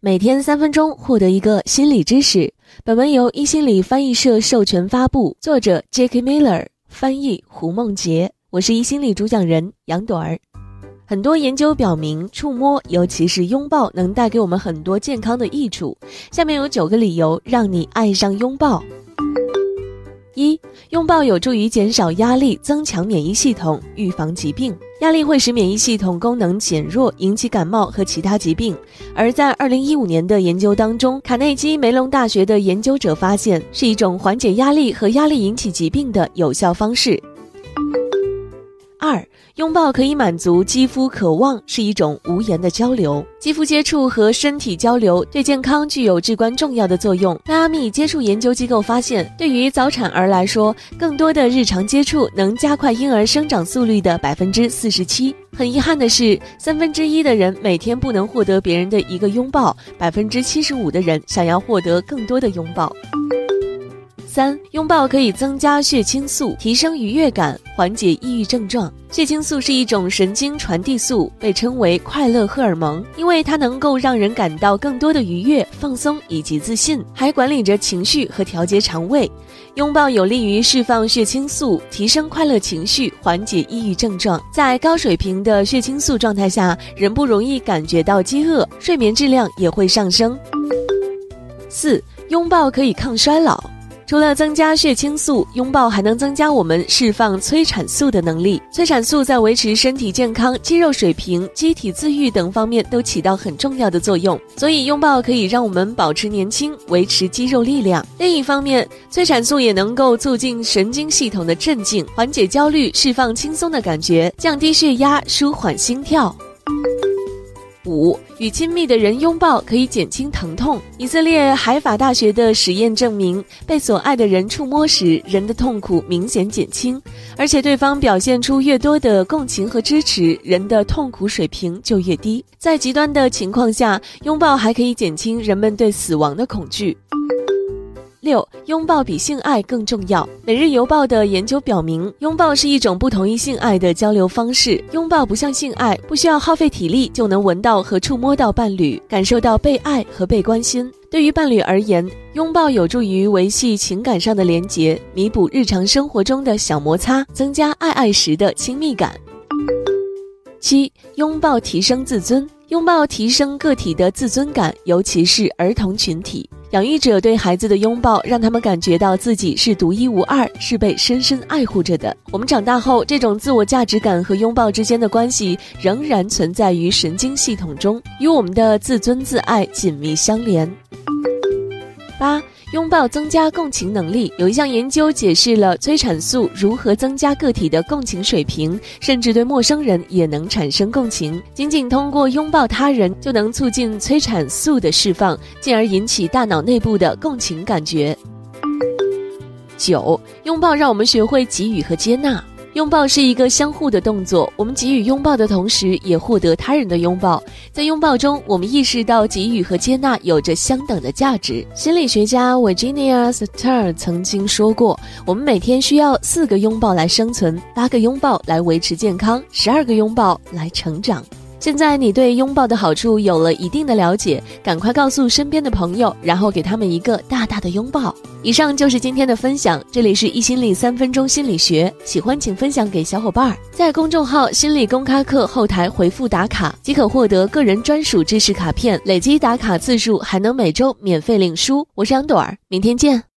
每天三分钟，获得一个心理知识。本文由一心理翻译社授权发布，作者 Jacky Miller，翻译胡梦洁。我是一心理主讲人杨朵儿。很多研究表明，触摸，尤其是拥抱，能带给我们很多健康的益处。下面有九个理由让你爱上拥抱。一、拥抱有助于减少压力，增强免疫系统，预防疾病。压力会使免疫系统功能减弱，引起感冒和其他疾病。而在二零一五年的研究当中，卡内基梅隆大学的研究者发现，是一种缓解压力和压力引起疾病的有效方式。二、拥抱可以满足肌肤渴望，是一种无言的交流。肌肤接触和身体交流对健康具有至关重要的作用。迈阿密接触研究机构发现，对于早产儿来说，更多的日常接触能加快婴儿生长速率的百分之四十七。很遗憾的是，三分之一的人每天不能获得别人的一个拥抱，百分之七十五的人想要获得更多的拥抱。三、拥抱可以增加血清素，提升愉悦感，缓解抑郁症状。血清素是一种神经传递素，被称为快乐荷尔蒙，因为它能够让人感到更多的愉悦、放松以及自信，还管理着情绪和调节肠胃。拥抱有利于释放血清素，提升快乐情绪，缓解抑郁症状。在高水平的血清素状态下，人不容易感觉到饥饿，睡眠质量也会上升。四、拥抱可以抗衰老。除了增加血清素，拥抱还能增加我们释放催产素的能力。催产素在维持身体健康、肌肉水平、机体自愈等方面都起到很重要的作用。所以，拥抱可以让我们保持年轻，维持肌肉力量。另一方面，催产素也能够促进神经系统的镇静，缓解焦虑，释放轻松的感觉，降低血压，舒缓心跳。五与亲密的人拥抱可以减轻疼痛。以色列海法大学的实验证明，被所爱的人触摸时，人的痛苦明显减轻，而且对方表现出越多的共情和支持，人的痛苦水平就越低。在极端的情况下，拥抱还可以减轻人们对死亡的恐惧。六，拥抱比性爱更重要。每日邮报的研究表明，拥抱是一种不同于性爱的交流方式。拥抱不像性爱，不需要耗费体力就能闻到和触摸到伴侣，感受到被爱和被关心。对于伴侣而言，拥抱有助于维系情感上的连结，弥补日常生活中的小摩擦，增加爱爱时的亲密感。七，拥抱提升自尊。拥抱提升个体的自尊感，尤其是儿童群体。养育者对孩子的拥抱，让他们感觉到自己是独一无二，是被深深爱护着的。我们长大后，这种自我价值感和拥抱之间的关系仍然存在于神经系统中，与我们的自尊自爱紧密相连。八。拥抱增加共情能力。有一项研究解释了催产素如何增加个体的共情水平，甚至对陌生人也能产生共情。仅仅通过拥抱他人，就能促进催产素的释放，进而引起大脑内部的共情感觉。九，拥抱让我们学会给予和接纳。拥抱是一个相互的动作，我们给予拥抱的同时，也获得他人的拥抱。在拥抱中，我们意识到给予和接纳有着相等的价值。心理学家 Virginia Satir 曾经说过：“我们每天需要四个拥抱来生存，八个拥抱来维持健康，十二个拥抱来成长。”现在你对拥抱的好处有了一定的了解，赶快告诉身边的朋友，然后给他们一个大大的拥抱。以上就是今天的分享，这里是一心理三分钟心理学，喜欢请分享给小伙伴，在公众号心理公开课后台回复打卡即可获得个人专属知识卡片，累积打卡次数还能每周免费领书。我是杨朵儿，明天见。